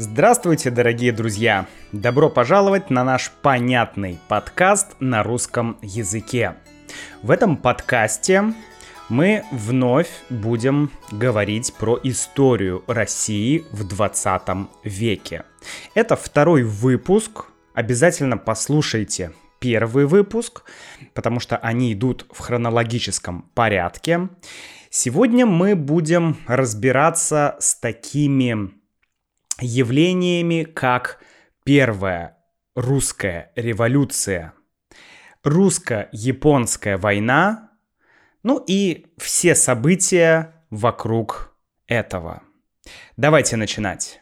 Здравствуйте, дорогие друзья! Добро пожаловать на наш понятный подкаст на русском языке. В этом подкасте мы вновь будем говорить про историю России в 20 веке. Это второй выпуск. Обязательно послушайте первый выпуск, потому что они идут в хронологическом порядке. Сегодня мы будем разбираться с такими явлениями, как первая русская революция, русско-японская война, ну и все события вокруг этого. Давайте начинать.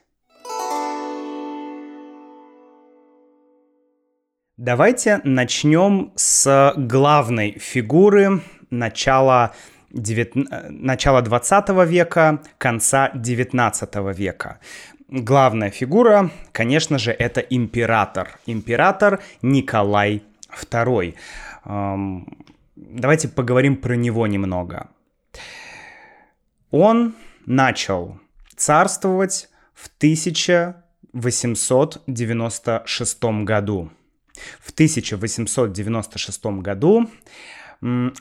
Давайте начнем с главной фигуры начала, 9... начала 20 века, конца 19 века главная фигура, конечно же, это император. Император Николай II. Давайте поговорим про него немного. Он начал царствовать в 1896 году. В 1896 году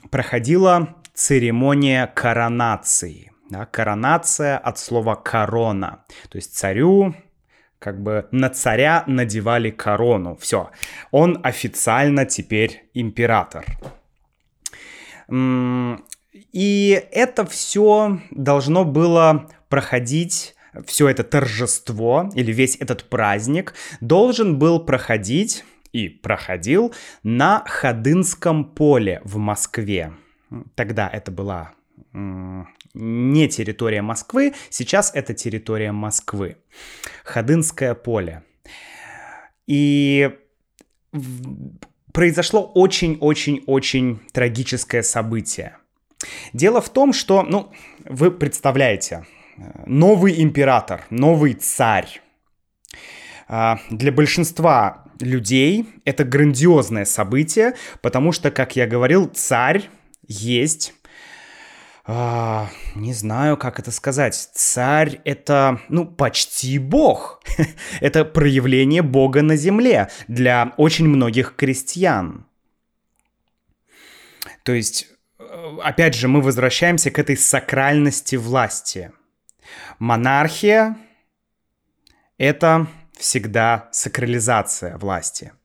проходила церемония коронации – да, коронация от слова корона. То есть царю как бы на царя надевали корону. Все. Он официально теперь император. И это все должно было проходить, все это торжество или весь этот праздник должен был проходить и проходил на Ходынском поле в Москве. Тогда это была не территория Москвы, сейчас это территория Москвы. Ходынское поле. И произошло очень-очень-очень трагическое событие. Дело в том, что, ну, вы представляете, новый император, новый царь. А, для большинства людей это грандиозное событие, потому что, как я говорил, царь есть а, не знаю, как это сказать. Царь — это, ну, почти бог. это проявление бога на земле для очень многих крестьян. То есть, э, опять же, мы возвращаемся к этой сакральности власти. Монархия — это всегда сакрализация власти —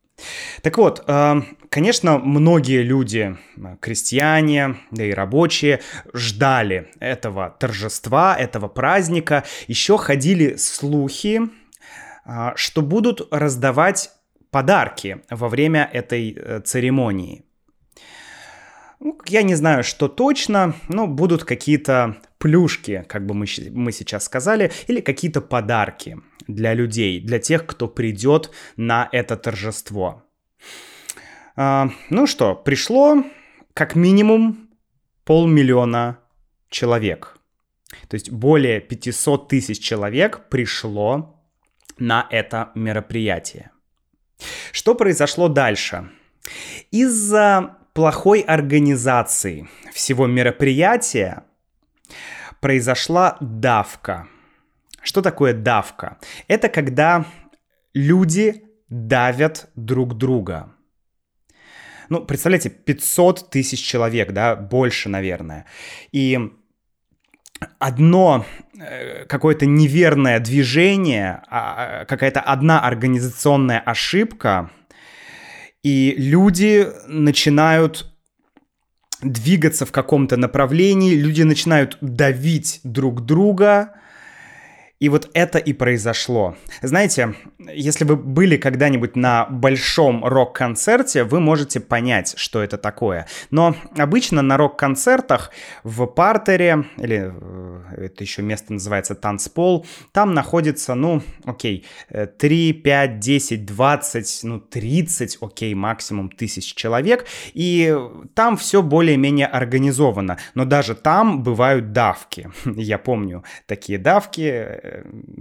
так вот, э, конечно, многие люди, э, крестьяне, да и рабочие, ждали этого торжества, этого праздника. Еще ходили слухи, э, что будут раздавать подарки во время этой церемонии. Ну, я не знаю, что точно, но будут какие-то плюшки, как бы мы, мы сейчас сказали, или какие-то подарки для людей, для тех, кто придет на это торжество. А, ну что, пришло как минимум полмиллиона человек. То есть более 500 тысяч человек пришло на это мероприятие. Что произошло дальше? Из-за плохой организации всего мероприятия произошла давка. Что такое давка? Это когда люди давят друг друга. Ну, представляете, 500 тысяч человек, да, больше, наверное. И одно э, какое-то неверное движение, а, а, какая-то одна организационная ошибка, и люди начинают двигаться в каком-то направлении, люди начинают давить друг друга, и вот это и произошло. Знаете, если вы были когда-нибудь на большом рок-концерте, вы можете понять, что это такое. Но обычно на рок-концертах в партере, или э, это еще место называется танцпол, там находится, ну, окей, 3, 5, 10, 20, ну, 30, окей, максимум тысяч человек. И там все более-менее организовано. Но даже там бывают давки. Я помню такие давки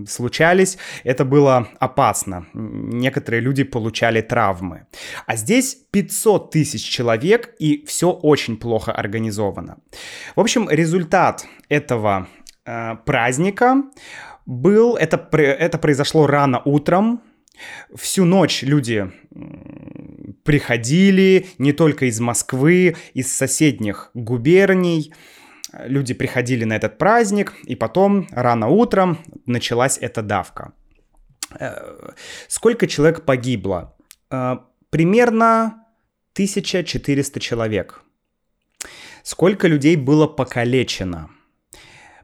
случались, это было опасно. Некоторые люди получали травмы. А здесь 500 тысяч человек, и все очень плохо организовано. В общем, результат этого э, праздника был, это, это произошло рано утром, всю ночь люди приходили не только из Москвы, из соседних губерний, люди приходили на этот праздник, и потом рано утром началась эта давка. Э, сколько человек погибло? Э, примерно 1400 человек. Сколько людей было покалечено?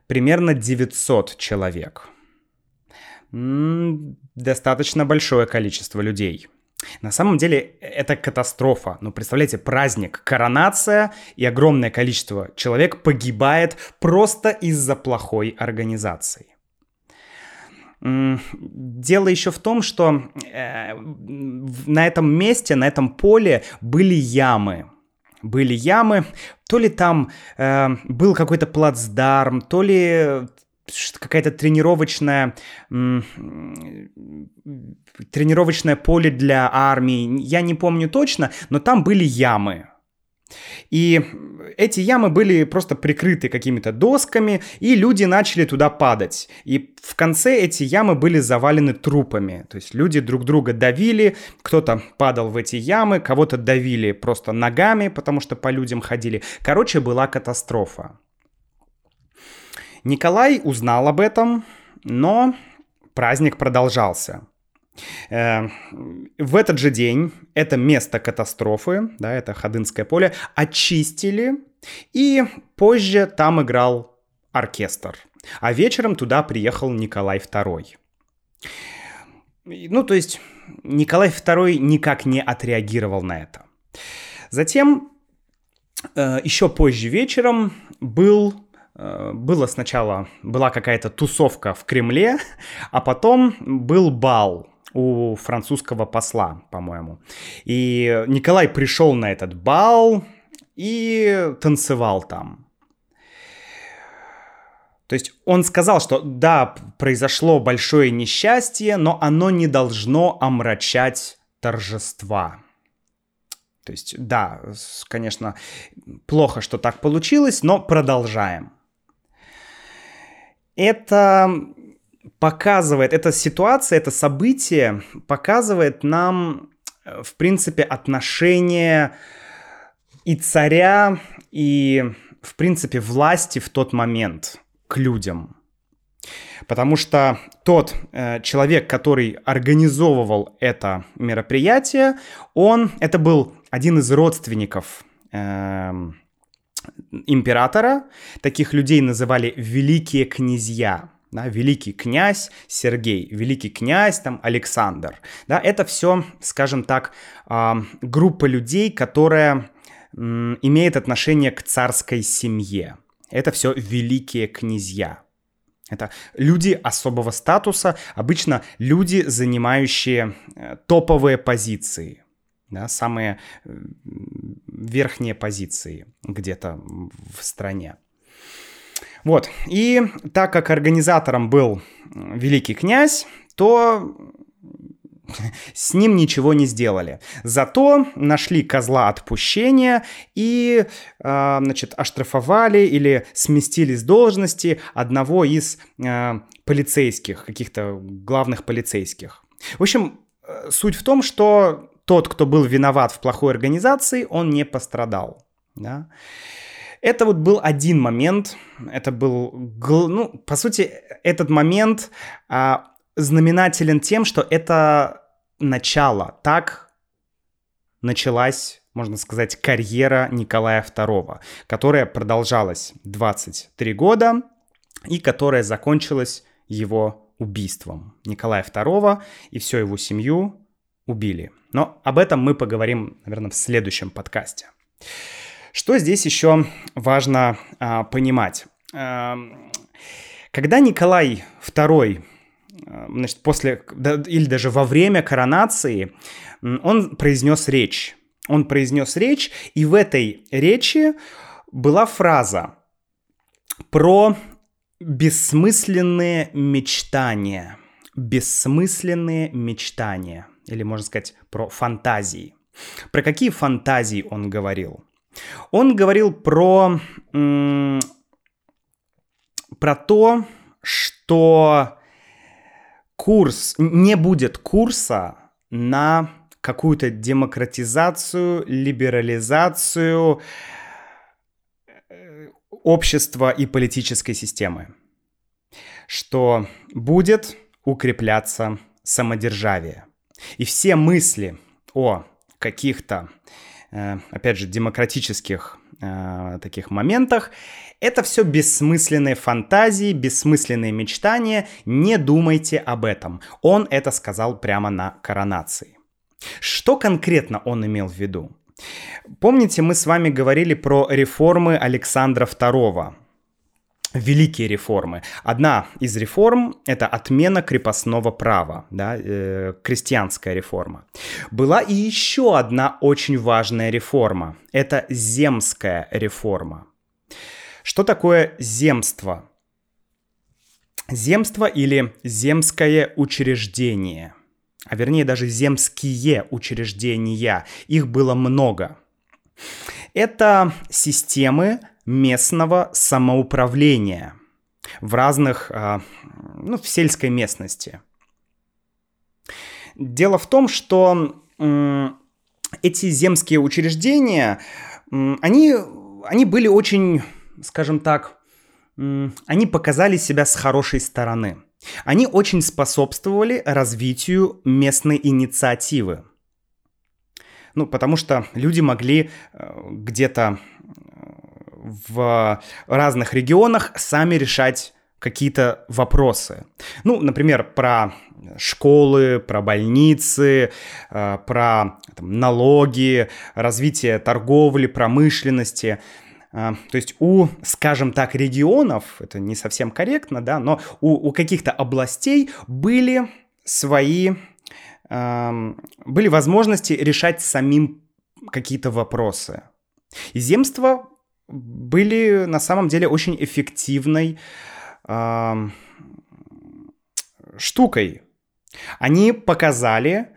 Примерно 900 человек. Достаточно большое количество людей. На самом деле это катастрофа. Ну, представляете, праздник, коронация, и огромное количество человек погибает просто из-за плохой организации. Дело еще в том, что э, на этом месте, на этом поле были ямы. Были ямы, то ли там э, был какой-то плацдарм, то ли какая-то тренировочная тренировочное поле для армии, я не помню точно, но там были ямы. И эти ямы были просто прикрыты какими-то досками, и люди начали туда падать. И в конце эти ямы были завалены трупами. То есть люди друг друга давили, кто-то падал в эти ямы, кого-то давили просто ногами, потому что по людям ходили. Короче, была катастрофа. Николай узнал об этом, но праздник продолжался. Э, в этот же день это место катастрофы, да, это Ходынское поле, очистили, и позже там играл оркестр. А вечером туда приехал Николай II. Ну, то есть Николай II никак не отреагировал на это. Затем э, еще позже вечером был было сначала, была какая-то тусовка в Кремле, а потом был бал у французского посла, по-моему. И Николай пришел на этот бал и танцевал там. То есть он сказал, что да, произошло большое несчастье, но оно не должно омрачать торжества. То есть, да, конечно, плохо, что так получилось, но продолжаем это показывает, эта ситуация, это событие показывает нам, э, в принципе, отношение и царя, и, в принципе, власти в тот момент к людям. Потому что тот э, человек, который организовывал это мероприятие, он, это был один из родственников э, императора. Таких людей называли великие князья. Да, великий князь Сергей, великий князь там Александр. Да, это все, скажем так, группа людей, которая имеет отношение к царской семье. Это все великие князья. Это люди особого статуса, обычно люди, занимающие э, топовые позиции да, самые верхние позиции где-то в стране. Вот, и так как организатором был великий князь, то с ним ничего не сделали. Зато нашли козла отпущения и, э, значит, оштрафовали или сместили с должности одного из э, полицейских, каких-то главных полицейских. В общем, э, суть в том, что тот, кто был виноват в плохой организации, он не пострадал. Да? Это вот был один момент, это был, ну, по сути, этот момент а, знаменателен тем, что это начало. Так началась, можно сказать, карьера Николая II, которая продолжалась 23 года и которая закончилась его убийством Николая II и всю его семью убили. Но об этом мы поговорим, наверное, в следующем подкасте. Что здесь еще важно а, понимать? А, когда Николай II, а, значит, после или даже во время коронации, он произнес речь. Он произнес речь, и в этой речи была фраза про бессмысленные мечтания. Бессмысленные мечтания или можно сказать про фантазии. Про какие фантазии он говорил? Он говорил про, про то, что курс, не будет курса на какую-то демократизацию, либерализацию э, общества и политической системы, что будет укрепляться самодержавие. И все мысли о каких-то, э, опять же, демократических э, таких моментах, это все бессмысленные фантазии, бессмысленные мечтания. Не думайте об этом. Он это сказал прямо на коронации. Что конкретно он имел в виду? Помните, мы с вами говорили про реформы Александра II, великие реформы. Одна из реформ — это отмена крепостного права, да, э, крестьянская реформа. Была и еще одна очень важная реформа — это земская реформа. Что такое земство? Земство или земское учреждение — а вернее даже земские учреждения. Их было много. Это системы местного самоуправления в разных, а, ну, в сельской местности. Дело в том, что эти земские учреждения, они, они были очень, скажем так, они показали себя с хорошей стороны. Они очень способствовали развитию местной инициативы. Ну, потому что люди могли э, где-то в разных регионах сами решать какие-то вопросы. Ну, например, про школы, про больницы, э, про там, налоги, развитие торговли, промышленности. А, то есть у, скажем так, регионов, это не совсем корректно, да, но у, у каких-то областей были свои, были возможности решать самим какие-то вопросы. И земства были на самом деле очень эффективной штукой. Они показали,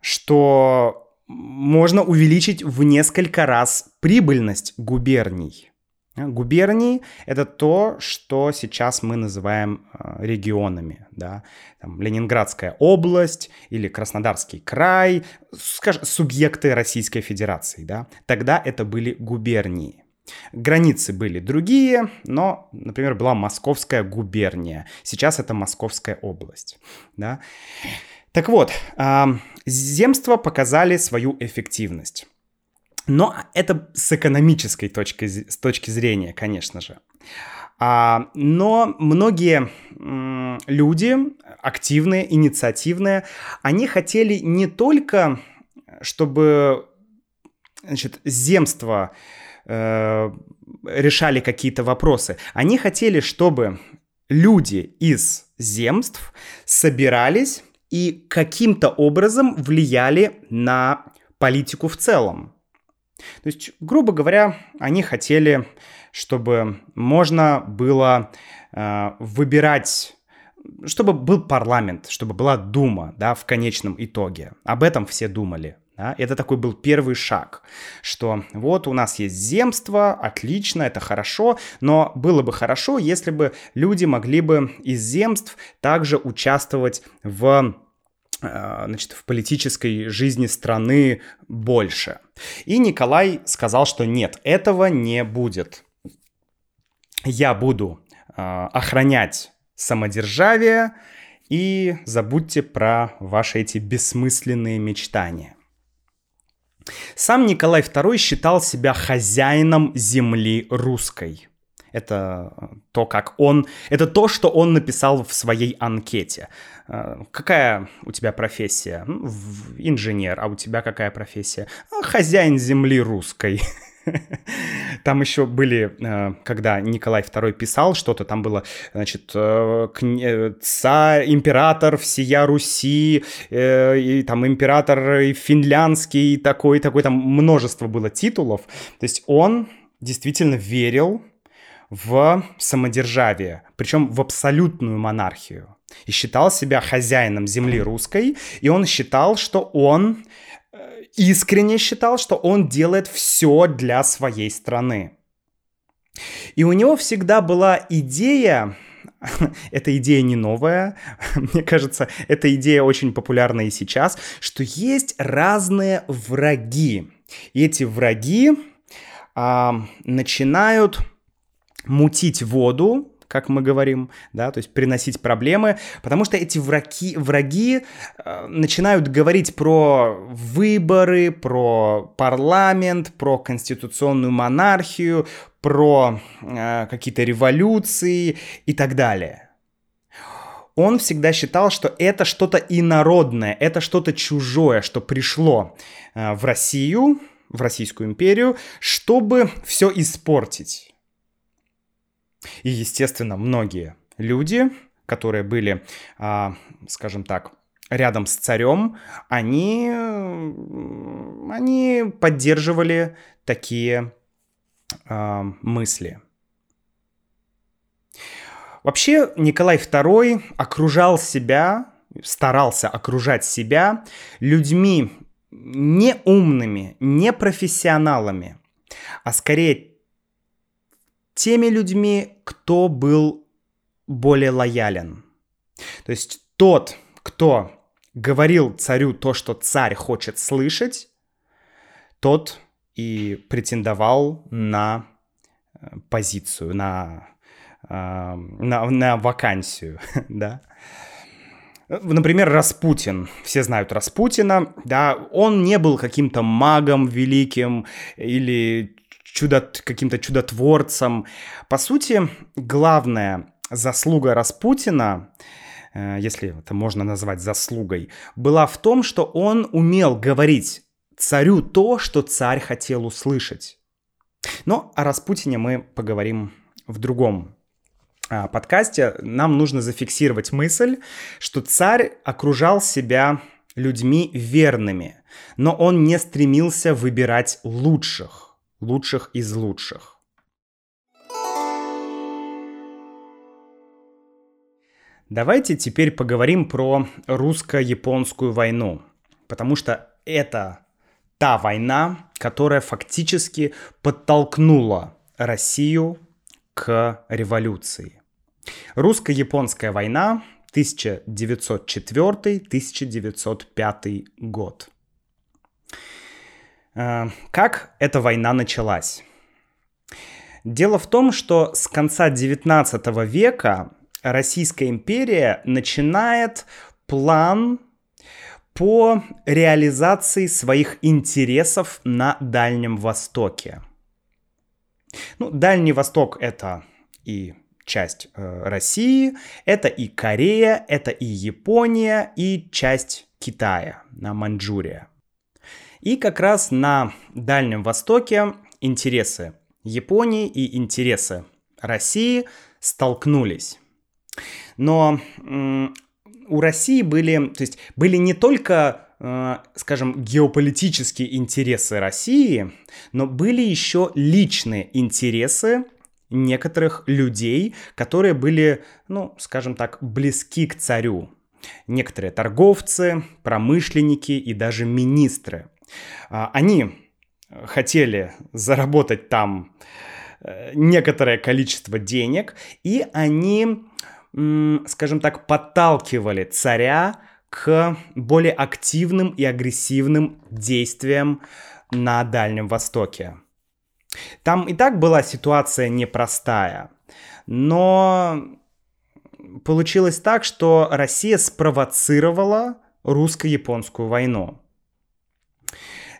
что можно увеличить в несколько раз прибыльность губерний. Губернии — это то, что сейчас мы называем э, регионами. Да? Там, Ленинградская область или Краснодарский край, скажем, субъекты Российской Федерации. Да? Тогда это были губернии. Границы были другие, но, например, была Московская губерния. Сейчас это Московская область. Да? Так вот, земства показали свою эффективность. Но это с экономической точки, с точки зрения, конечно же. А, но многие люди, активные, инициативные, они хотели не только, чтобы значит, земства э, решали какие-то вопросы, они хотели, чтобы люди из земств собирались и каким-то образом влияли на политику в целом. То есть, грубо говоря, они хотели, чтобы можно было э, выбирать чтобы был парламент, чтобы была дума, да, в конечном итоге. Об этом все думали. Да? Это такой был первый шаг, что вот у нас есть земство, отлично, это хорошо, но было бы хорошо, если бы люди могли бы из земств также участвовать в э, значит, в политической жизни страны больше. И Николай сказал, что нет, этого не будет. Я буду э, охранять самодержавие и забудьте про ваши эти бессмысленные мечтания. Сам Николай II считал себя хозяином земли русской. Это то, как он... Это то, что он написал в своей анкете. Э, какая у тебя профессия? Инженер. А у тебя какая профессия? Хозяин земли русской. Там еще были, э, когда Николай II писал что-то, там было, значит, э, э, царь, император всея Руси, и там император финляндский, такой, такой, там множество было титулов. То есть он действительно верил в самодержавие, причем в абсолютную монархию. И считал себя хозяином земли русской, и он считал, что он искренне считал, что он делает все для своей страны. И у него всегда была идея, эта идея не новая, мне кажется, эта идея очень популярна и сейчас, что есть разные враги. И эти враги а, начинают мутить воду, как мы говорим, да, то есть приносить проблемы, потому что эти враги, враги э, начинают говорить про выборы, про парламент, про конституционную монархию, про э, какие-то революции и так далее. Он всегда считал, что это что-то инородное, это что-то чужое, что пришло э, в Россию, в Российскую империю, чтобы все испортить. И, естественно, многие люди, которые были, а, скажем так, рядом с царем, они, они поддерживали такие а, мысли. Вообще Николай II окружал себя, старался окружать себя людьми не умными, не профессионалами, а скорее теми людьми, кто был более лоялен. То есть тот, кто говорил царю то, что царь хочет слышать, тот и претендовал на э, позицию, на, э, на, на вакансию, да. Например, Распутин. Все знают Распутина, да, он не был каким-то магом великим или чудо, каким-то чудотворцем. По сути, главная заслуга Распутина, э, если это можно назвать заслугой, была в том, что он умел говорить царю то, что царь хотел услышать. Но о Распутине мы поговорим в другом а, подкасте. Нам нужно зафиксировать мысль, что царь окружал себя людьми верными, но он не стремился выбирать лучших лучших из лучших. Давайте теперь поговорим про русско-японскую войну, потому что это та война, которая фактически подтолкнула Россию к революции. Русско-японская война 1904-1905 год. Э, как эта война началась? Дело в том, что с конца 19 века Российская империя начинает план по реализации своих интересов на Дальнем Востоке. Ну, Дальний Восток это и часть э, России, это и Корея, это и Япония, и часть Китая, на Маньчжурия. И как раз на Дальнем Востоке интересы Японии и интересы России столкнулись. Но у России были, то есть были не только, э, скажем, геополитические интересы России, но были еще личные интересы некоторых людей, которые были, ну, скажем так, близки к царю. Некоторые торговцы, промышленники и даже министры. А, они хотели заработать там э, некоторое количество денег, и они, скажем так, подталкивали царя к более активным и агрессивным действиям на Дальнем Востоке. Там и так была ситуация непростая, но получилось так, что Россия спровоцировала русско-японскую войну.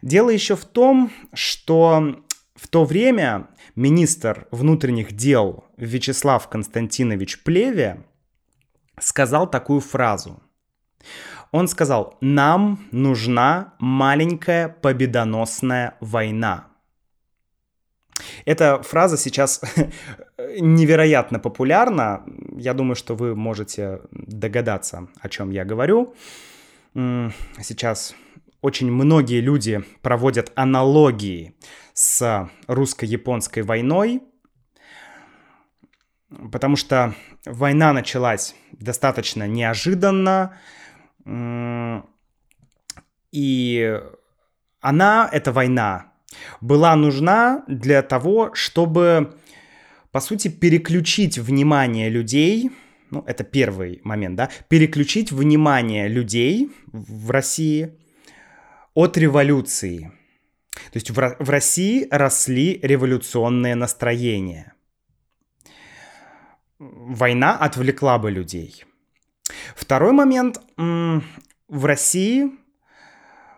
Дело еще в том, что в то время министр внутренних дел Вячеслав Константинович Плеве сказал такую фразу. Он сказал, нам нужна маленькая победоносная война. Эта фраза сейчас невероятно популярна. Я думаю, что вы можете догадаться, о чем я говорю. Сейчас очень многие люди проводят аналогии с русско-японской войной, потому что война началась достаточно неожиданно, и она, эта война, была нужна для того, чтобы, по сути, переключить внимание людей ну, это первый момент, да, переключить внимание людей в России от революции. То есть в, в России росли революционные настроения. Война отвлекла бы людей. Второй момент. В России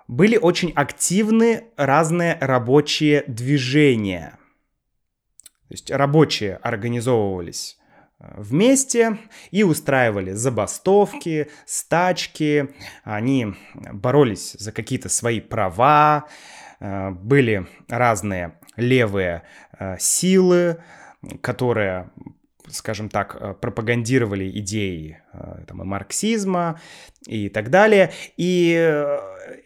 были очень активны разные рабочие движения. То есть рабочие организовывались вместе и устраивали забастовки, стачки, они боролись за какие-то свои права, э, были разные левые э, силы, которые скажем так, э, пропагандировали идеи там, и марксизма и так далее. И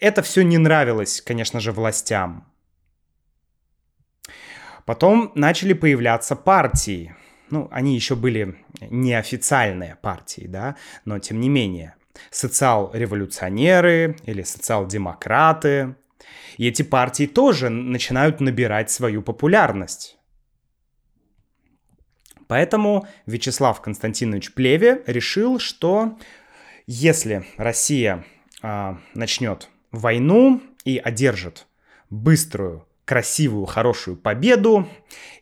это все не нравилось, конечно же, властям. Потом начали появляться партии, ну, они еще были неофициальные партии, да, но тем не менее, социал-революционеры или социал-демократы. И эти партии тоже начинают набирать свою популярность. Поэтому Вячеслав Константинович Плеве решил, что если Россия э, начнет войну и одержит быструю красивую, хорошую победу,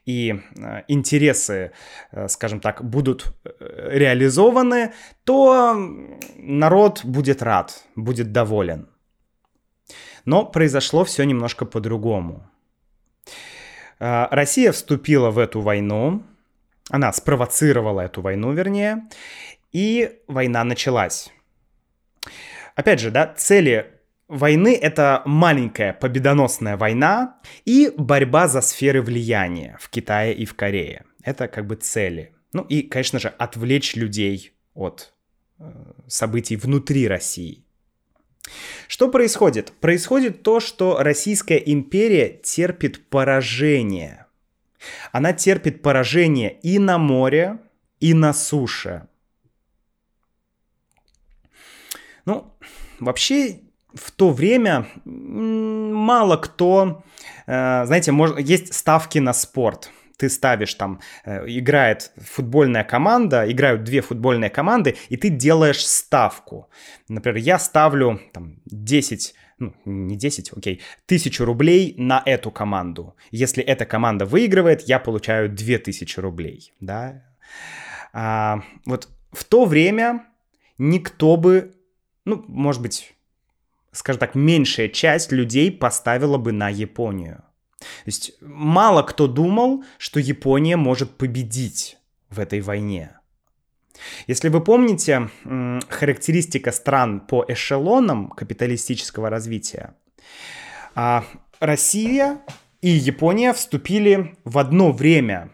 и э, интересы, э, скажем так, будут э, реализованы, то народ будет рад, будет доволен. Но произошло все немножко по-другому. Россия вступила в эту войну, она спровоцировала эту войну, вернее, и война началась. Опять же, да, цели войны — это маленькая победоносная война и борьба за сферы влияния в Китае и в Корее. Это как бы цели. Ну и, конечно же, отвлечь людей от э, событий внутри России. Что происходит? Происходит то, что Российская империя терпит поражение. Она терпит поражение и на море, и на суше. Ну, вообще в то время мало кто, э, знаете, может, есть ставки на спорт. Ты ставишь там, э, играет футбольная команда, играют две футбольные команды, и ты делаешь ставку. Например, я ставлю там 10 ну, не 10, окей, тысячу рублей на эту команду. Если эта команда выигрывает, я получаю 2000 рублей, да. А, вот в то время никто бы, ну, может быть, скажем так, меньшая часть людей поставила бы на Японию. То есть мало кто думал, что Япония может победить в этой войне. Если вы помните, характеристика стран по эшелонам капиталистического развития, а, Россия и Япония вступили в одно время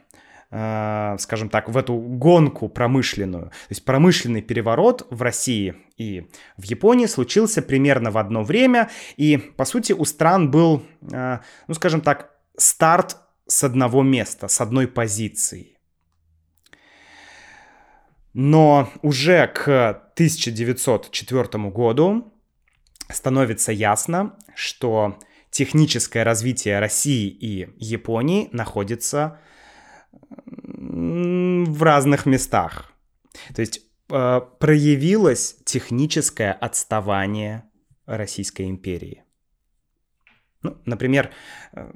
скажем так, в эту гонку промышленную. То есть промышленный переворот в России и в Японии случился примерно в одно время, и, по сути, у стран был, э, ну, скажем так, старт с одного места, с одной позиции. Но уже к 1904 году становится ясно, что техническое развитие России и Японии находится в разных местах. То есть э, проявилось техническое отставание Российской империи. Ну, например, э,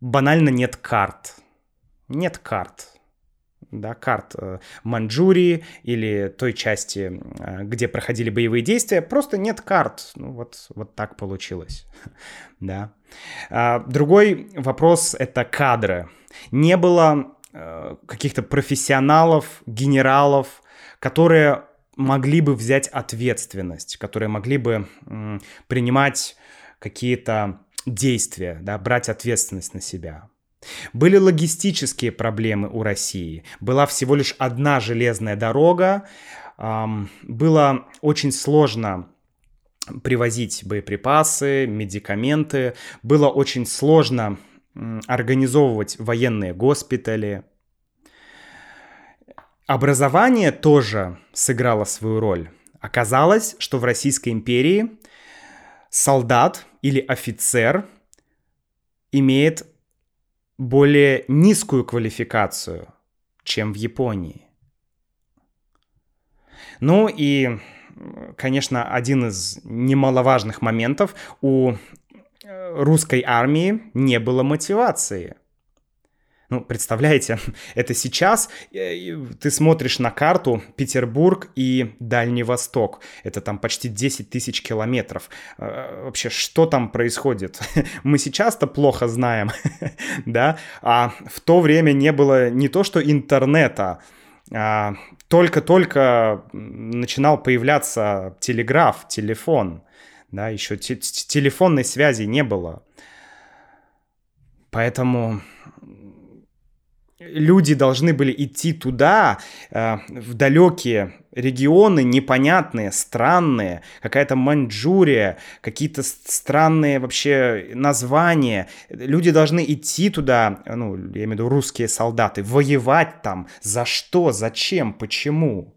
банально нет карт. Нет карт. Да, карт э, Манчжурии или той части, э, где проходили боевые действия, просто нет карт. Ну вот, вот так получилось. да. А, другой вопрос — это кадры. Не было каких-то профессионалов, генералов, которые могли бы взять ответственность, которые могли бы принимать какие-то действия, да, брать ответственность на себя. Были логистические проблемы у России. Была всего лишь одна железная дорога. Было очень сложно привозить боеприпасы, медикаменты. Было очень сложно организовывать военные госпитали. Образование тоже сыграло свою роль. Оказалось, что в Российской империи солдат или офицер имеет более низкую квалификацию, чем в Японии. Ну и, конечно, один из немаловажных моментов у русской армии не было мотивации. Ну, представляете, это сейчас э, ты смотришь на карту Петербург и Дальний Восток. Это там почти 10 тысяч километров. Э, вообще, что там происходит? Мы сейчас-то плохо знаем, да? А в то время не было не то что интернета, а только-только начинал появляться телеграф, телефон. Да, еще телефонной связи не было. Поэтому люди должны были идти туда, э, в далекие регионы, непонятные, странные, какая-то Маньчжурия, какие-то странные вообще названия. Люди должны идти туда, ну, я имею в виду русские солдаты, воевать там. За что, зачем, почему?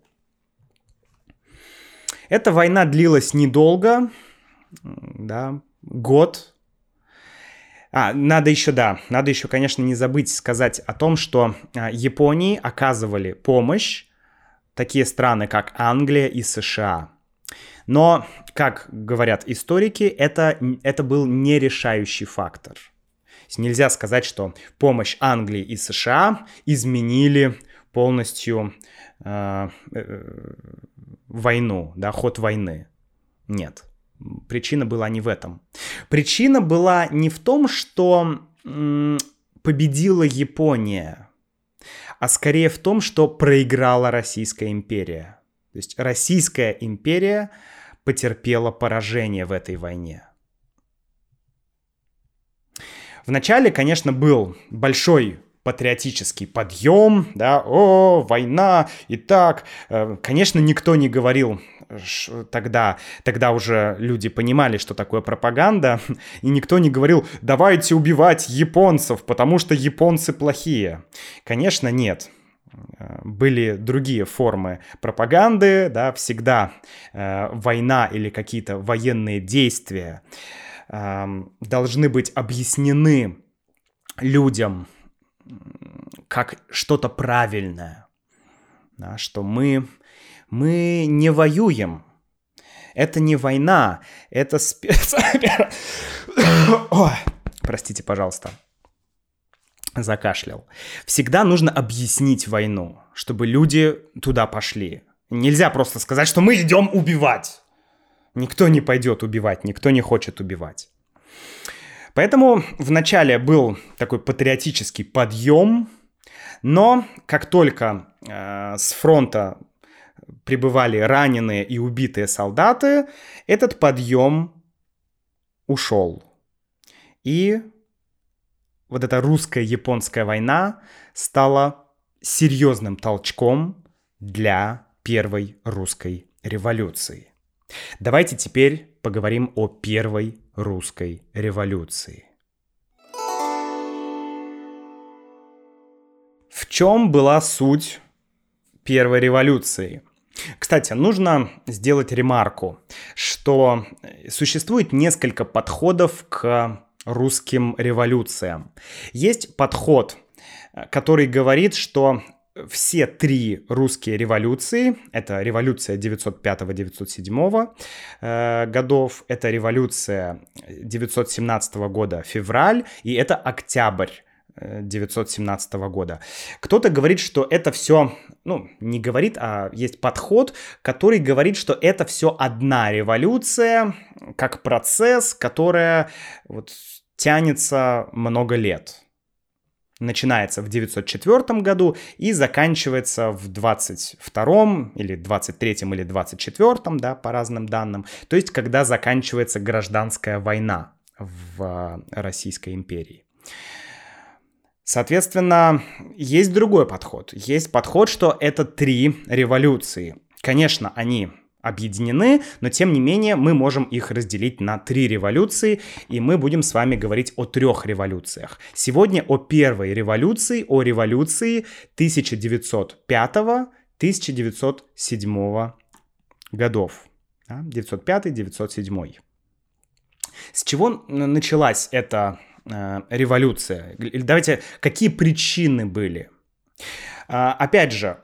Эта война длилась недолго, да, год, а, надо еще, да, надо еще, конечно, не забыть сказать о том, что а, Японии оказывали помощь такие страны, как Англия и США. Но, как говорят историки, это, это был нерешающий фактор. Нельзя сказать, что помощь Англии и США изменили полностью э, э, войну, да, ход войны. Нет. Причина была не в этом. Причина была не в том, что победила Япония, а скорее в том, что проиграла Российская империя. То есть Российская империя потерпела поражение в этой войне. Вначале, конечно, был большой патриотический подъем, да, о, война, и так. Э, конечно, никто не говорил тогда, тогда уже люди понимали, что такое пропаганда, и никто не говорил, давайте убивать японцев, потому что японцы плохие. Конечно, нет э, были другие формы пропаганды, да, всегда э, война или какие-то военные действия э, должны быть объяснены людям как что-то правильное, да, что мы мы не воюем. Это не война, это спецоперация. Простите, пожалуйста. Закашлял. Всегда нужно объяснить войну, чтобы люди туда пошли. Нельзя просто сказать, что мы идем убивать. Никто не пойдет убивать, никто не хочет убивать. Поэтому вначале был такой патриотический подъем, но как только э, с фронта прибывали раненые и убитые солдаты, этот подъем ушел. И вот эта русско-японская война стала серьезным толчком для первой русской революции. Давайте теперь поговорим о первой русской революции. В чем была суть первой революции? Кстати, нужно сделать ремарку, что существует несколько подходов к русским революциям. Есть подход, который говорит, что все три русские революции, это революция 905-907 э, годов, это революция 917 года февраль и это октябрь 917 года. Кто-то говорит, что это все, ну, не говорит, а есть подход, который говорит, что это все одна революция, как процесс, которая вот тянется много лет. Начинается в 904 году и заканчивается в 22 или 23 или 24, да, по разным данным. То есть, когда заканчивается гражданская война в Российской империи. Соответственно, есть другой подход. Есть подход, что это три революции. Конечно, они объединены, но тем не менее мы можем их разделить на три революции, и мы будем с вами говорить о трех революциях. Сегодня о первой революции, о революции 1905-1907 годов. 905-907. С чего началась эта э, революция? Давайте, какие причины были? Э, опять же,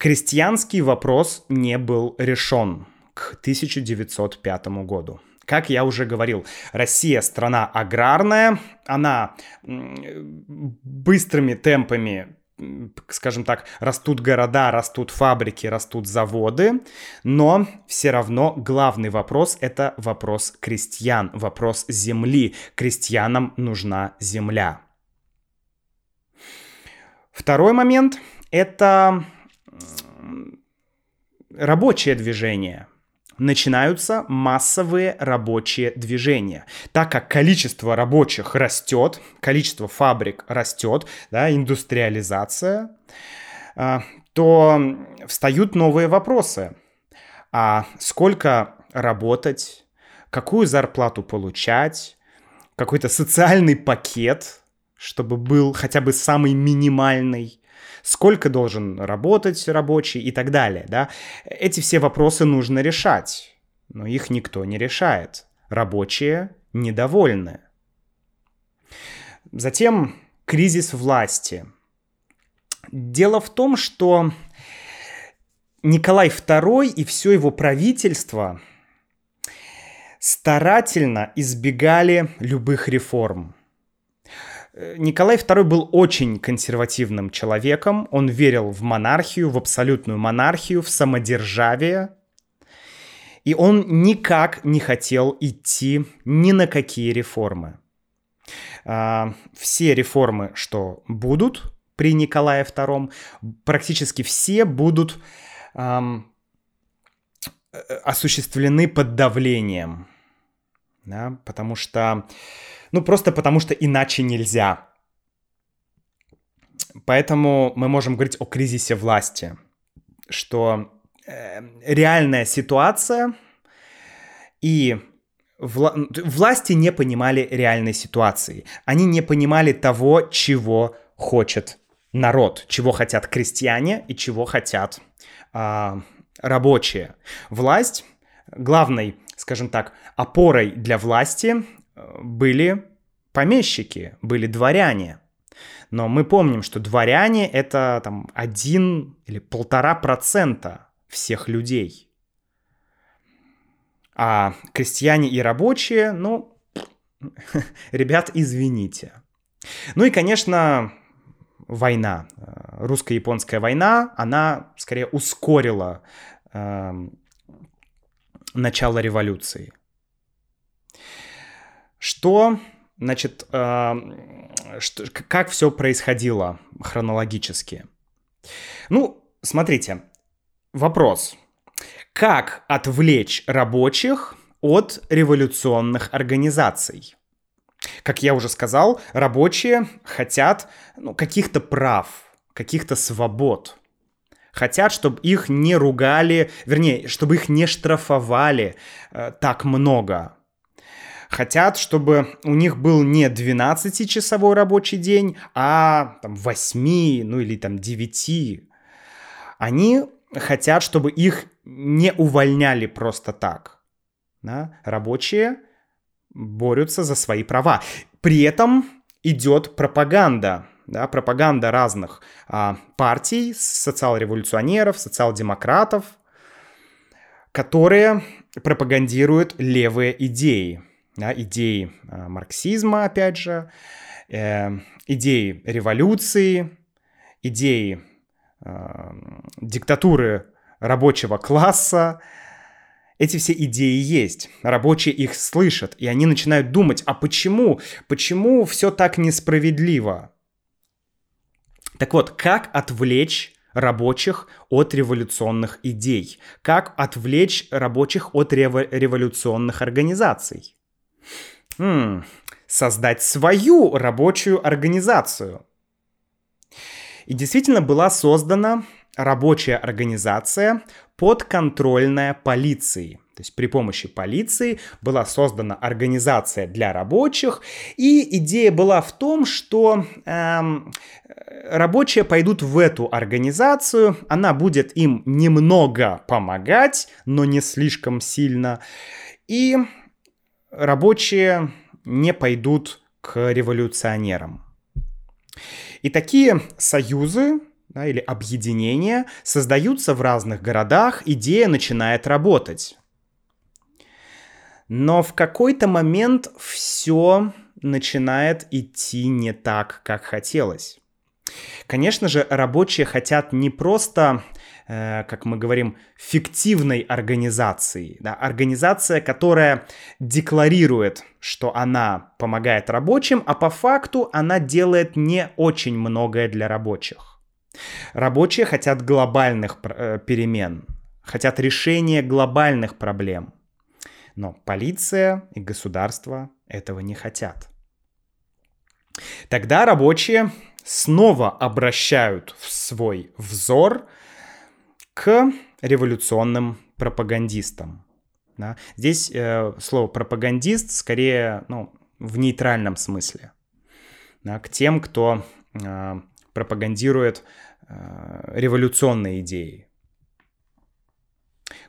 крестьянский вопрос не был решен к 1905 году. Как я уже говорил, Россия страна аграрная, она быстрыми темпами скажем так, растут города, растут фабрики, растут заводы, но все равно главный вопрос — это вопрос крестьян, вопрос земли. Крестьянам нужна земля. Второй момент — это рабочее движение начинаются массовые рабочие движения. Так как количество рабочих растет, количество фабрик растет, да, индустриализация, а, то встают новые вопросы. А сколько работать, какую зарплату получать, какой-то социальный пакет, чтобы был хотя бы самый минимальный, сколько должен работать рабочий и так далее. Да? Эти все вопросы нужно решать, но их никто не решает. Рабочие недовольны. Затем кризис власти. Дело в том, что Николай II и все его правительство старательно избегали любых реформ. Николай II был очень консервативным человеком. Он верил в монархию, в абсолютную монархию, в самодержавие. И он никак не хотел идти ни на какие реформы. А, все реформы, что будут при Николае II, практически все будут осуществлены под давлением. Да, потому что ну, просто потому что иначе нельзя. Поэтому мы можем говорить о кризисе власти, что э, реальная ситуация и вла- власти не понимали реальной ситуации. Они не понимали того, чего хочет народ, чего хотят крестьяне и чего хотят э, рабочие. Власть главной, скажем так, опорой для власти были помещики, были дворяне. Но мы помним, что дворяне — это там один или полтора процента всех людей. А крестьяне и рабочие, ну, ребят, извините. Ну и, конечно, война, русско-японская война, она скорее ускорила э, начало революции. Что, значит, э, что, как все происходило хронологически? Ну, смотрите, вопрос. Как отвлечь рабочих от революционных организаций? Как я уже сказал, рабочие хотят ну, каких-то прав, каких-то свобод. Хотят, чтобы их не ругали, вернее, чтобы их не штрафовали э, так много хотят, чтобы у них был не 12-часовой рабочий день, а там 8, ну или там 9. Они хотят, чтобы их не увольняли просто так. Да? Рабочие борются за свои права. При этом идет пропаганда, да, пропаганда разных а, партий, социал-революционеров, социал-демократов, которые пропагандируют левые идеи да, идеи э, марксизма, опять же, э, идеи революции, идеи э, диктатуры рабочего класса. Эти все идеи есть. Рабочие их слышат, и они начинают думать, а почему? Почему все так несправедливо? Так вот, как отвлечь рабочих от революционных идей? Как отвлечь рабочих от рево- революционных организаций? М-м, создать свою рабочую организацию. И действительно была создана рабочая организация подконтрольная полиции. То есть при помощи полиции была создана организация для рабочих, и идея была в том, что эм, рабочие пойдут в эту организацию, она будет им немного помогать, но не слишком сильно, и рабочие не пойдут к революционерам. И такие союзы да, или объединения создаются в разных городах, идея начинает работать. Но в какой-то момент все начинает идти не так, как хотелось. Конечно же, рабочие хотят не просто, как мы говорим, фиктивной организации, да, организация, которая декларирует, что она помогает рабочим, а по факту она делает не очень многое для рабочих. Рабочие хотят глобальных э, перемен, хотят решения глобальных проблем. Но полиция и государство этого не хотят. Тогда рабочие снова обращают свой взор к революционным пропагандистам. Да? Здесь э, слово пропагандист скорее ну, в нейтральном смысле. Да? К тем, кто э, пропагандирует э, революционные идеи.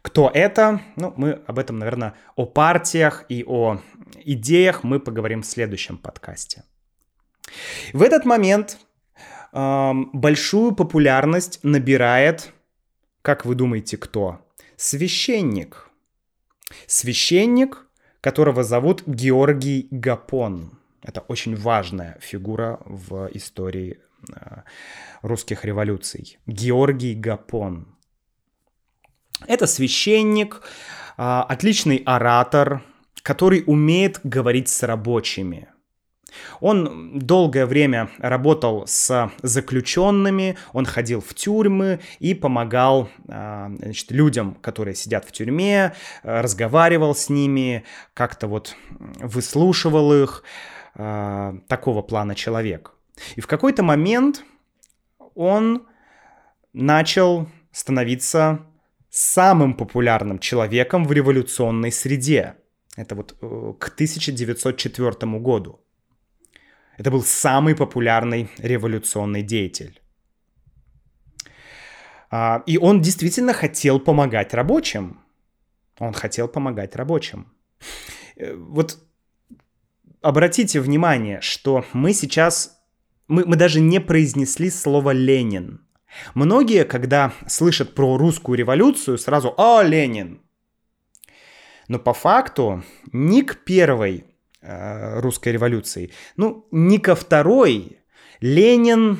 Кто это? Ну, мы об этом, наверное, о партиях и о идеях мы поговорим в следующем подкасте. В этот момент э, большую популярность набирает, как вы думаете, кто? Священник. Священник, которого зовут Георгий Гапон. Это очень важная фигура в истории э, русских революций. Георгий Гапон. Это священник, э, отличный оратор, который умеет говорить с рабочими – он долгое время работал с заключенными, он ходил в тюрьмы и помогал а, значит, людям, которые сидят в тюрьме, разговаривал с ними, как-то вот выслушивал их, а, такого плана человек. И в какой-то момент он начал становиться самым популярным человеком в революционной среде. Это вот э, к 1904 году. Это был самый популярный революционный деятель. А, и он действительно хотел помогать рабочим. Он хотел помогать рабочим. Э, вот обратите внимание, что мы сейчас, мы, мы даже не произнесли слово «Ленин». Многие, когда слышат про русскую революцию, сразу «О, Ленин!». Но по факту ни к первой Э, русской революции. Ну, ни ко второй Ленин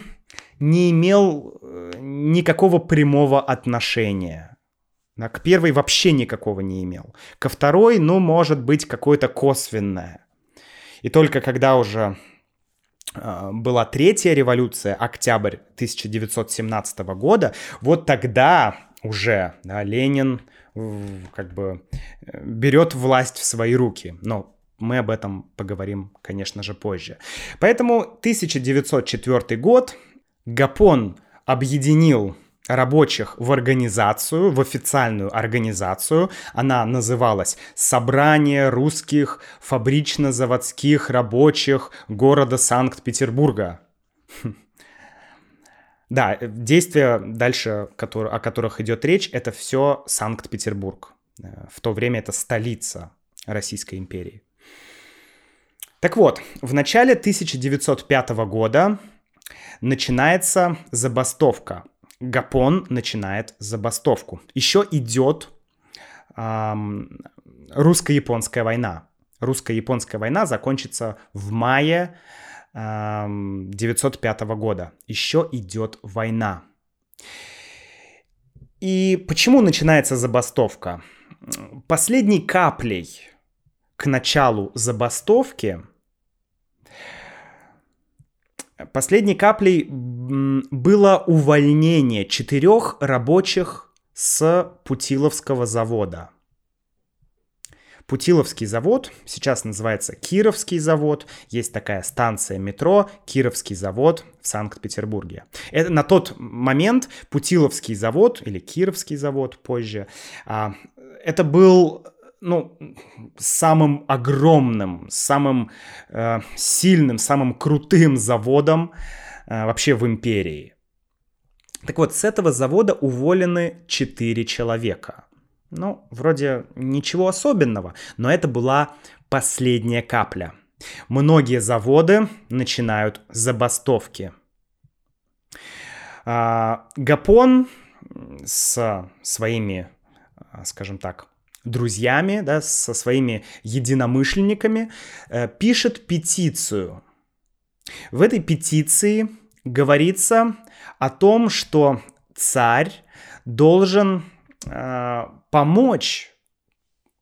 не имел э, никакого прямого отношения. А к первой вообще никакого не имел. Ко второй, ну, может быть, какое-то косвенное. И только когда уже э, была третья революция, октябрь 1917 года, вот тогда уже да, Ленин как бы берет власть в свои руки. Но мы об этом поговорим, конечно же, позже. Поэтому 1904 год Гапон объединил рабочих в организацию, в официальную организацию. Она называлась «Собрание русских фабрично-заводских рабочих города Санкт-Петербурга». Да, действия дальше, о которых идет речь, это все Санкт-Петербург. Э, в то время это столица Российской империи. Так вот, в начале 1905 года начинается забастовка. Гапон начинает забастовку. Еще идет эм, русско-японская война. Русско-японская война закончится в мае эм, 905 года. Еще идет война. И почему начинается забастовка? Последней каплей к началу забастовки Последней каплей было увольнение четырех рабочих с Путиловского завода. Путиловский завод, сейчас называется Кировский завод, есть такая станция метро Кировский завод в Санкт-Петербурге. Это, на тот момент Путиловский завод или Кировский завод позже, а, это был ну, самым огромным, самым э, сильным, самым крутым заводом э, вообще в империи. Так вот, с этого завода уволены 4 человека. Ну, вроде ничего особенного, но это была последняя капля. Многие заводы начинают забастовки. А, Гапон с своими, а, скажем так, друзьями, да, со своими единомышленниками э, пишет петицию. В этой петиции говорится о том, что царь должен э, помочь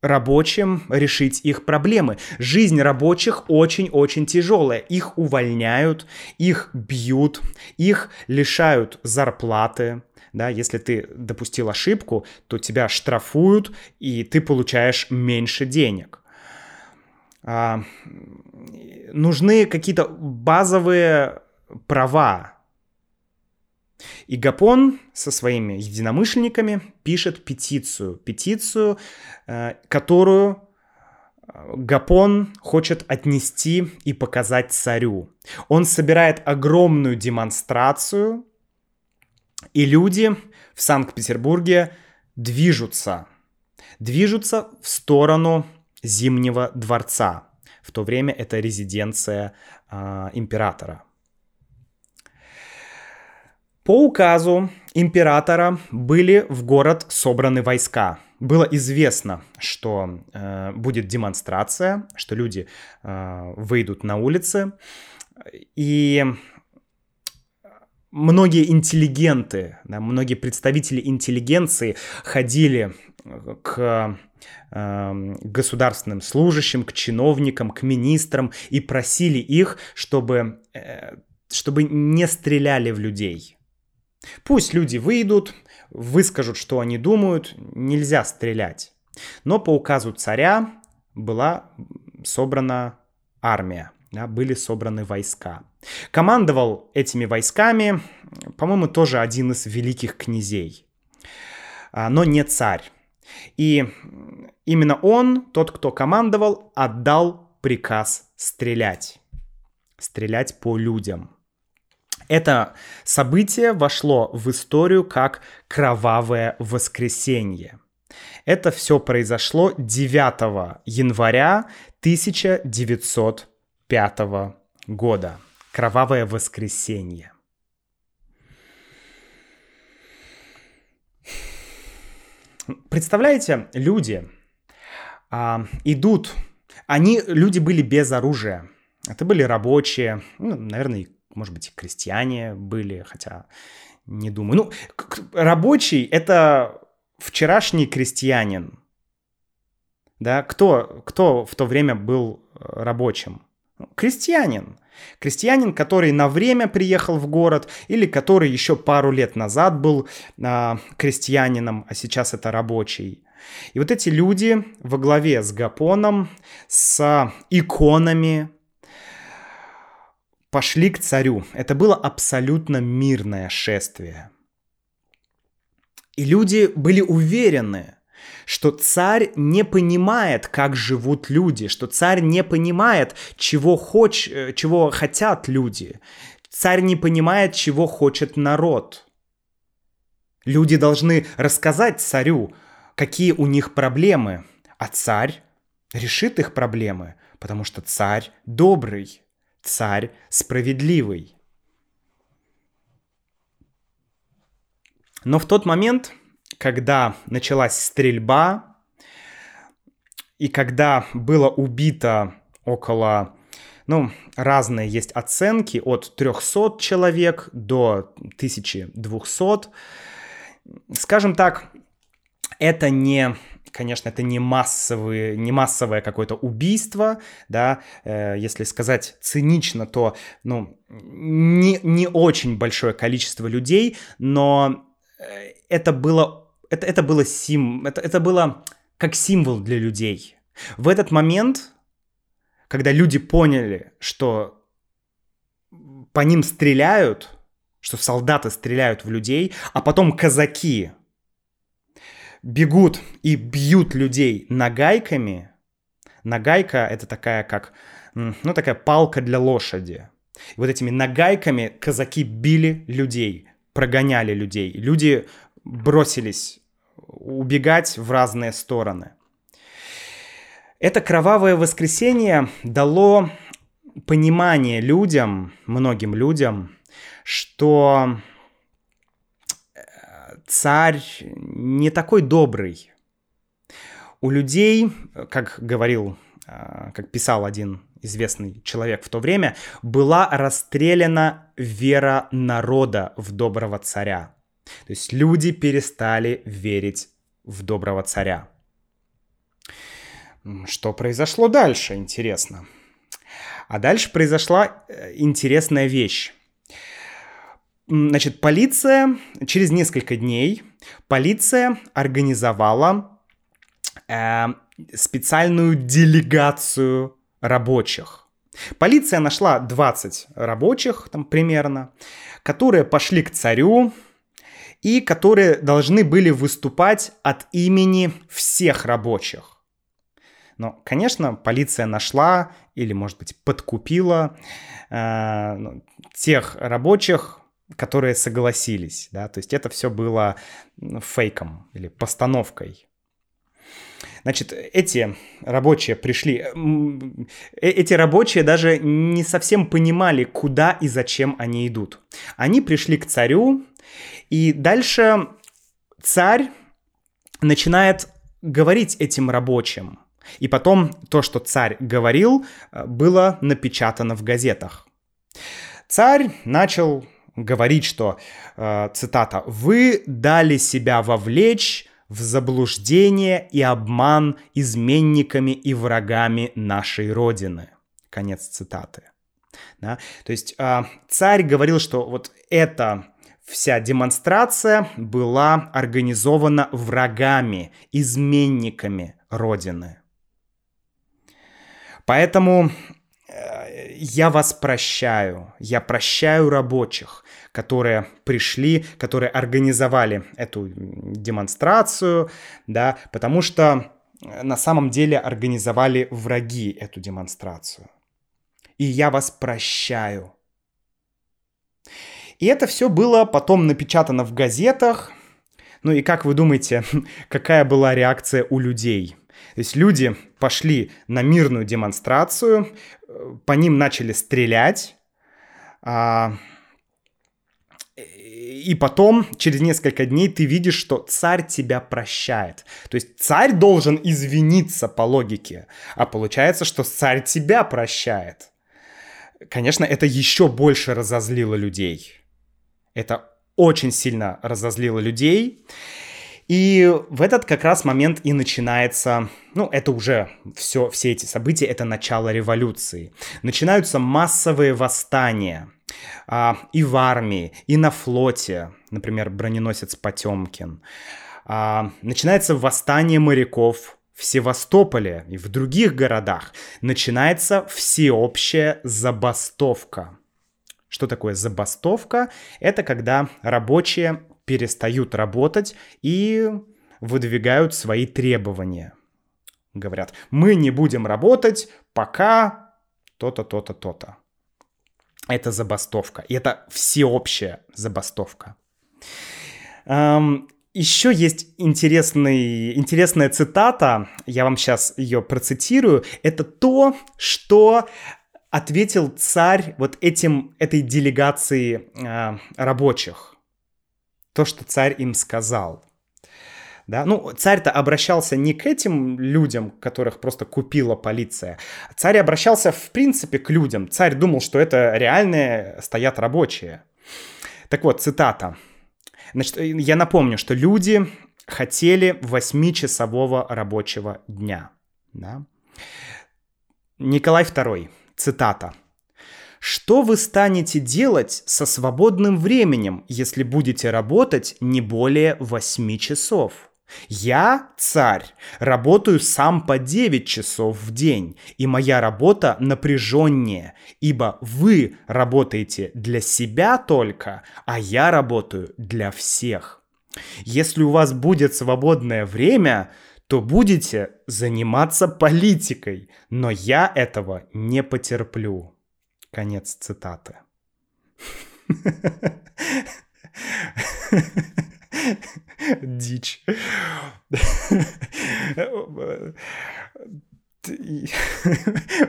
рабочим решить их проблемы. Жизнь рабочих очень-очень тяжелая. Их увольняют, их бьют, их лишают зарплаты. Да, если ты допустил ошибку, то тебя штрафуют, и ты получаешь меньше денег. А, нужны какие-то базовые права и Гапон со своими единомышленниками пишет петицию. Петицию, э, которую э, Гапон хочет отнести и показать царю. Он собирает огромную демонстрацию, и люди в Санкт-Петербурге движутся. Движутся в сторону Зимнего дворца. В то время это резиденция э, императора. По указу императора были в город собраны войска. Было известно, что э, будет демонстрация, что люди э, выйдут на улицы. И многие интеллигенты, да, многие представители интеллигенции ходили к э, государственным служащим, к чиновникам, к министрам и просили их, чтобы, э, чтобы не стреляли в людей Пусть люди выйдут, выскажут, что они думают, нельзя стрелять. Но по указу царя была собрана армия, да, были собраны войска. Командовал этими войсками, по-моему, тоже один из великих князей, а, но не царь. И именно он, тот, кто командовал, отдал приказ стрелять. Стрелять по людям. Это событие вошло в историю как кровавое воскресенье. Это все произошло 9 января 1905 года. Кровавое воскресенье. Представляете, люди а, идут, они, люди были без оружия. Это были рабочие, ну, наверное, может быть, крестьяне были, хотя не думаю. Ну, рабочий — это вчерашний крестьянин. Да, кто, кто в то время был э, рабочим? Ну, крестьянин. Крестьянин, который на время приехал в город или который еще пару лет назад был а, крестьянином, а сейчас это рабочий. И вот эти люди во главе с Гапоном, с иконами, пошли к царю. Это было абсолютно мирное шествие. И люди были уверены, что царь не понимает, как живут люди, что царь не понимает, чего, хоч, э, чего хотят люди. Царь не понимает, чего хочет народ. Люди должны рассказать царю, какие у них проблемы, а царь решит их проблемы, потому что царь добрый царь справедливый. Но в тот момент, когда началась стрельба, и когда было убито около, ну, разные есть оценки, от 300 человек до 1200, скажем так, это не конечно, это не, массовые, не массовое какое-то убийство, да, э, если сказать цинично, то, ну, не, не очень большое количество людей, но э, это было, это, это было сим, это, это было как символ для людей. В этот момент, когда люди поняли, что по ним стреляют, что солдаты стреляют в людей, а потом казаки бегут и бьют людей нагайками. Нагайка — это такая как, ну, такая палка для лошади. И вот этими нагайками казаки били людей, прогоняли людей. Люди бросились убегать в разные стороны. Это кровавое воскресенье дало понимание людям, многим людям, что царь не такой добрый. У людей, как говорил, а, как писал один известный человек в то время, была расстреляна вера народа в доброго царя. То есть люди перестали верить в доброго царя. Что произошло дальше, интересно. А дальше произошла э, интересная вещь. Значит, полиция через несколько дней полиция организовала э, специальную делегацию рабочих. Полиция нашла 20 рабочих, там примерно, которые пошли к царю и которые должны были выступать от имени всех рабочих. Но, конечно, полиция нашла или, может быть, подкупила э, ну, тех рабочих, которые согласились, да, то есть это все было фейком или постановкой. Значит, эти рабочие пришли, э, эти рабочие даже не совсем понимали, куда и зачем они идут. Они пришли к царю, и дальше царь начинает говорить этим рабочим. И потом то, что царь говорил, э, было напечатано в газетах. Царь начал говорить, что, э, цитата, «Вы дали себя вовлечь в заблуждение и обман изменниками и врагами нашей Родины». Конец цитаты. Да? То есть э, царь говорил, что вот эта вся демонстрация была организована врагами, изменниками Родины. Поэтому э, я вас прощаю, я прощаю рабочих, которые пришли, которые организовали эту демонстрацию, да, потому что э, на самом деле организовали враги эту демонстрацию. И я вас прощаю. И это все было потом напечатано в газетах. Ну и как вы думаете, какая была реакция у людей? То есть люди пошли на мирную демонстрацию, э, по ним начали стрелять, а, и потом, через несколько дней, ты видишь, что царь тебя прощает. То есть царь должен извиниться по логике, а получается, что царь тебя прощает. Конечно, это еще больше разозлило людей. Это очень сильно разозлило людей. И в этот как раз момент и начинается, ну, это уже все, все эти события, это начало революции. Начинаются массовые восстания а, и в армии, и на флоте, например, броненосец Потемкин. А, начинается восстание моряков в Севастополе и в других городах. Начинается всеобщая забастовка. Что такое забастовка? Это когда рабочие перестают работать и выдвигают свои требования. Говорят, мы не будем работать, пока то-то, то-то, то-то. Это забастовка. И это всеобщая забастовка. Эм, еще есть интересный, интересная цитата, я вам сейчас ее процитирую. Это то, что ответил царь вот этим, этой делегации э, рабочих то, что царь им сказал. Да? Ну, царь-то обращался не к этим людям, которых просто купила полиция. Царь обращался, в принципе, к людям. Царь думал, что это реальные стоят рабочие. Так вот, цитата. Значит, я напомню, что люди хотели восьмичасового рабочего дня. Да? Николай II, цитата. Что вы станете делать со свободным временем, если будете работать не более 8 часов? Я, царь, работаю сам по 9 часов в день, и моя работа напряженнее, ибо вы работаете для себя только, а я работаю для всех. Если у вас будет свободное время, то будете заниматься политикой, но я этого не потерплю. Конец цитаты. Дичь.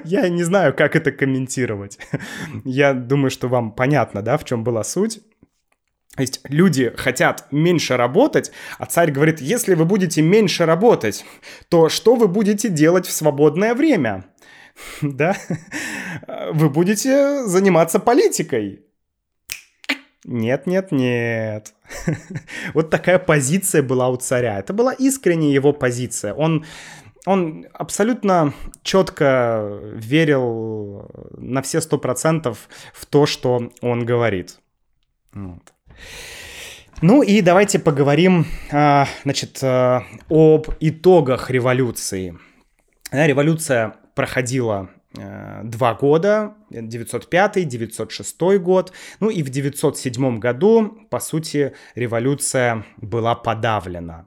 Я не знаю, как это комментировать. Я думаю, что вам понятно, да, в чем была суть. То есть люди хотят меньше работать, а царь говорит, если вы будете меньше работать, то что вы будете делать в свободное время? Да? Вы будете заниматься политикой. Нет, нет, нет. Вот такая позиция была у царя. Это была искренняя его позиция. Он, он абсолютно четко верил на все сто процентов в то, что он говорит. Вот. Ну и давайте поговорим, а, значит, а, об итогах революции. Революция проходила э, два года, 905-906 год. Ну и в 907 году, по сути, революция была подавлена.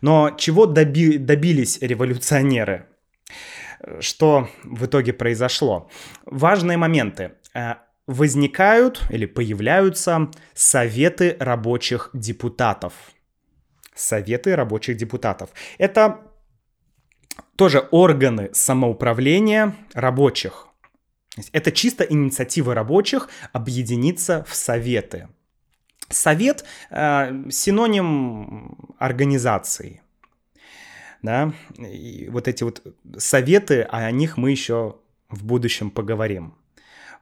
Но чего доби- добились революционеры? Что в итоге произошло? Важные моменты. Возникают или появляются советы рабочих депутатов. Советы рабочих депутатов. Это тоже органы самоуправления рабочих. Это чисто инициатива рабочих объединиться в советы. Совет э, синоним организации. Да? И вот эти вот советы, о них мы еще в будущем поговорим.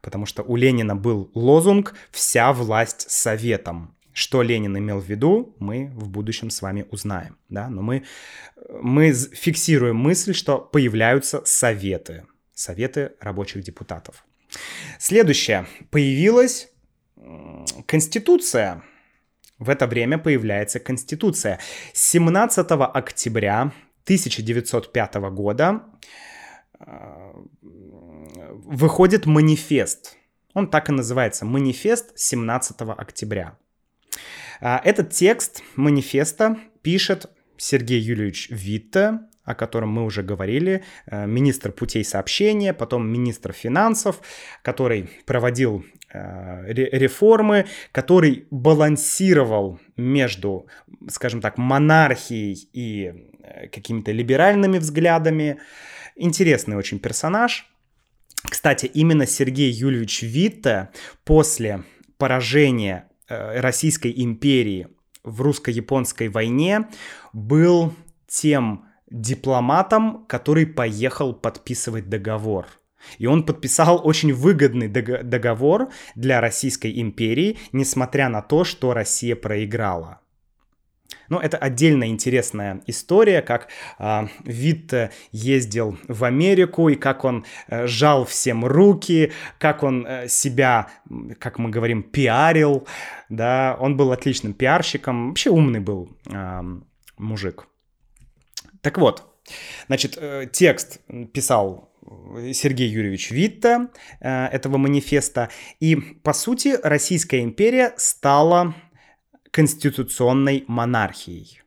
Потому что у Ленина был лозунг «Вся власть советом». Что Ленин имел в виду, мы в будущем с вами узнаем. Да? Но мы, мы фиксируем мысль, что появляются советы. Советы рабочих депутатов. Следующее. Появилась Конституция. В это время появляется Конституция. 17 октября 1905 года э, выходит манифест. Он так и называется. Манифест 17 октября. А, этот текст манифеста пишет Сергей Юрьевич Витте, о котором мы уже говорили, э, министр путей сообщения, потом министр финансов, который проводил э, реформы, который балансировал между, скажем так, монархией и э, какими-то либеральными взглядами. Интересный очень персонаж. Кстати, именно Сергей Юльевич Витте после поражения Э, Российской империи в русско-японской войне был тем дипломатом, который поехал подписывать договор. И он подписал очень выгодный договор для Российской империи, несмотря на то, что Россия проиграла. Но это отдельная интересная история, как э, Витте ездил в Америку и как он э, жал всем руки, как он э, себя, как мы говорим, пиарил, да, он был отличным пиарщиком, вообще умный был э, мужик. Так вот, значит, э, текст писал Сергей Юрьевич Витте э, этого манифеста, и, по сути, Российская империя стала конституционной монархией.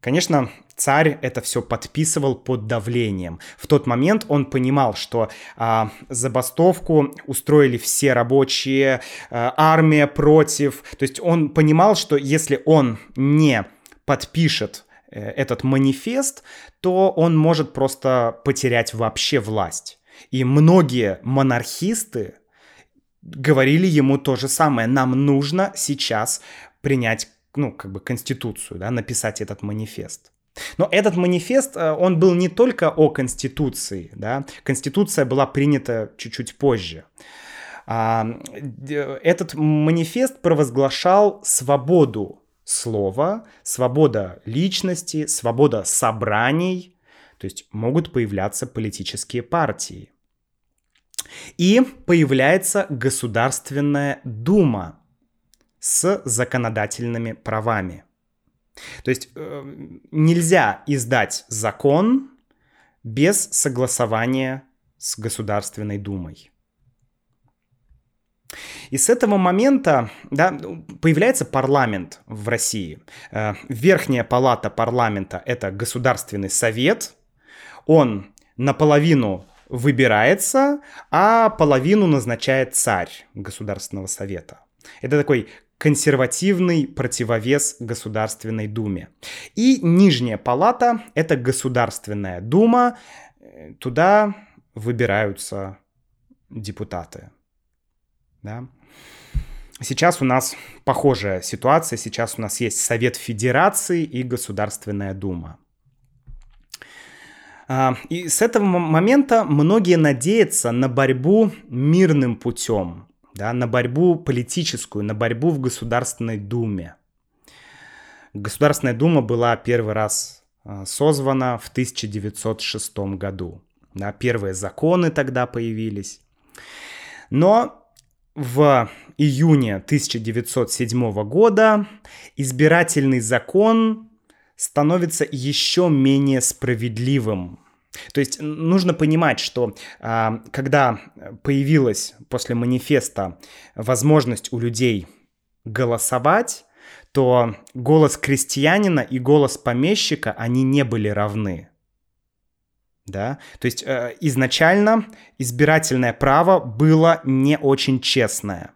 Конечно, царь это все подписывал под давлением. В тот момент он понимал, что а, забастовку устроили все рабочие, а, армия против. То есть он понимал, что если он не подпишет э, этот манифест, то он может просто потерять вообще власть. И многие монархисты говорили ему то же самое. Нам нужно сейчас принять, ну, как бы конституцию, да, написать этот манифест. Но этот манифест, э, он был не только о Конституции, да, Конституция была принята чуть-чуть позже. А, этот манифест провозглашал свободу слова, свобода личности, свобода собраний, то есть могут появляться политические партии. И появляется Государственная Дума с законодательными правами. То есть э, нельзя издать закон без согласования с Государственной Думой. И с этого момента да, появляется парламент в России. Э, верхняя палата парламента – это Государственный совет. Он наполовину выбирается, а половину назначает царь Государственного совета. Это такой консервативный противовес Государственной Думе. И нижняя палата — это Государственная Дума. Туда выбираются депутаты. Да? сейчас у нас похожая ситуация. Сейчас у нас есть Совет Федерации и Государственная Дума. А, и с этого момента многие надеются на борьбу мирным путем, да, на борьбу политическую, на борьбу в Государственной Думе. Государственная Дума была первый раз а, созвана в 1906 году. Да, первые законы тогда появились. Но в июне 1907 года избирательный закон становится еще менее справедливым. То есть нужно понимать, что а, когда появилась после манифеста возможность у людей голосовать, то голос крестьянина и голос помещика, они не были равны. Да? То есть э, изначально избирательное право было не очень честное.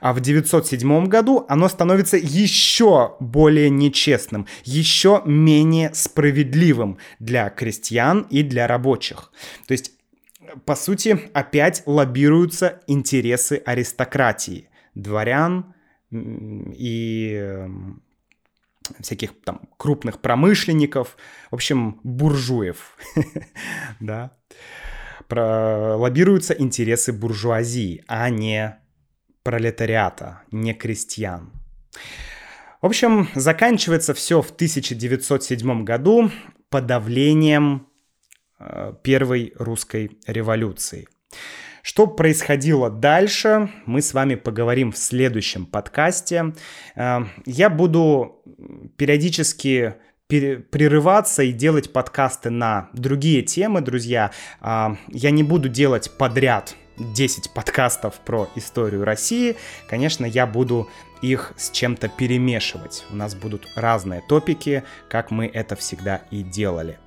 А в 907 году оно становится еще более нечестным, еще менее справедливым для крестьян и для рабочих. То есть, по сути, опять лоббируются интересы аристократии, дворян и эм, всяких там крупных промышленников, в общем, буржуев, да, лоббируются интересы буржуазии, а не пролетариата, не крестьян. В общем, заканчивается все в 1907 году подавлением э, первой русской революции. Что происходило дальше, мы с вами поговорим в следующем подкасте. Э, я буду периодически прерываться и делать подкасты на другие темы, друзья. Э, я не буду делать подряд 10 подкастов про историю России, конечно, я буду их с чем-то перемешивать. У нас будут разные топики, как мы это всегда и делали.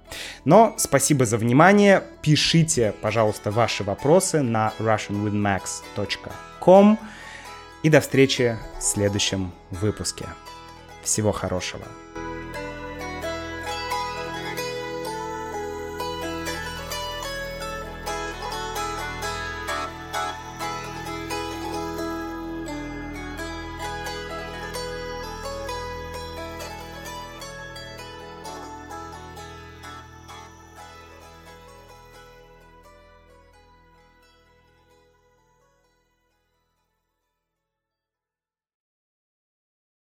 Но спасибо за внимание. Пишите, пожалуйста, ваши вопросы на russianwithmax.com. И до встречи в следующем выпуске. Всего хорошего.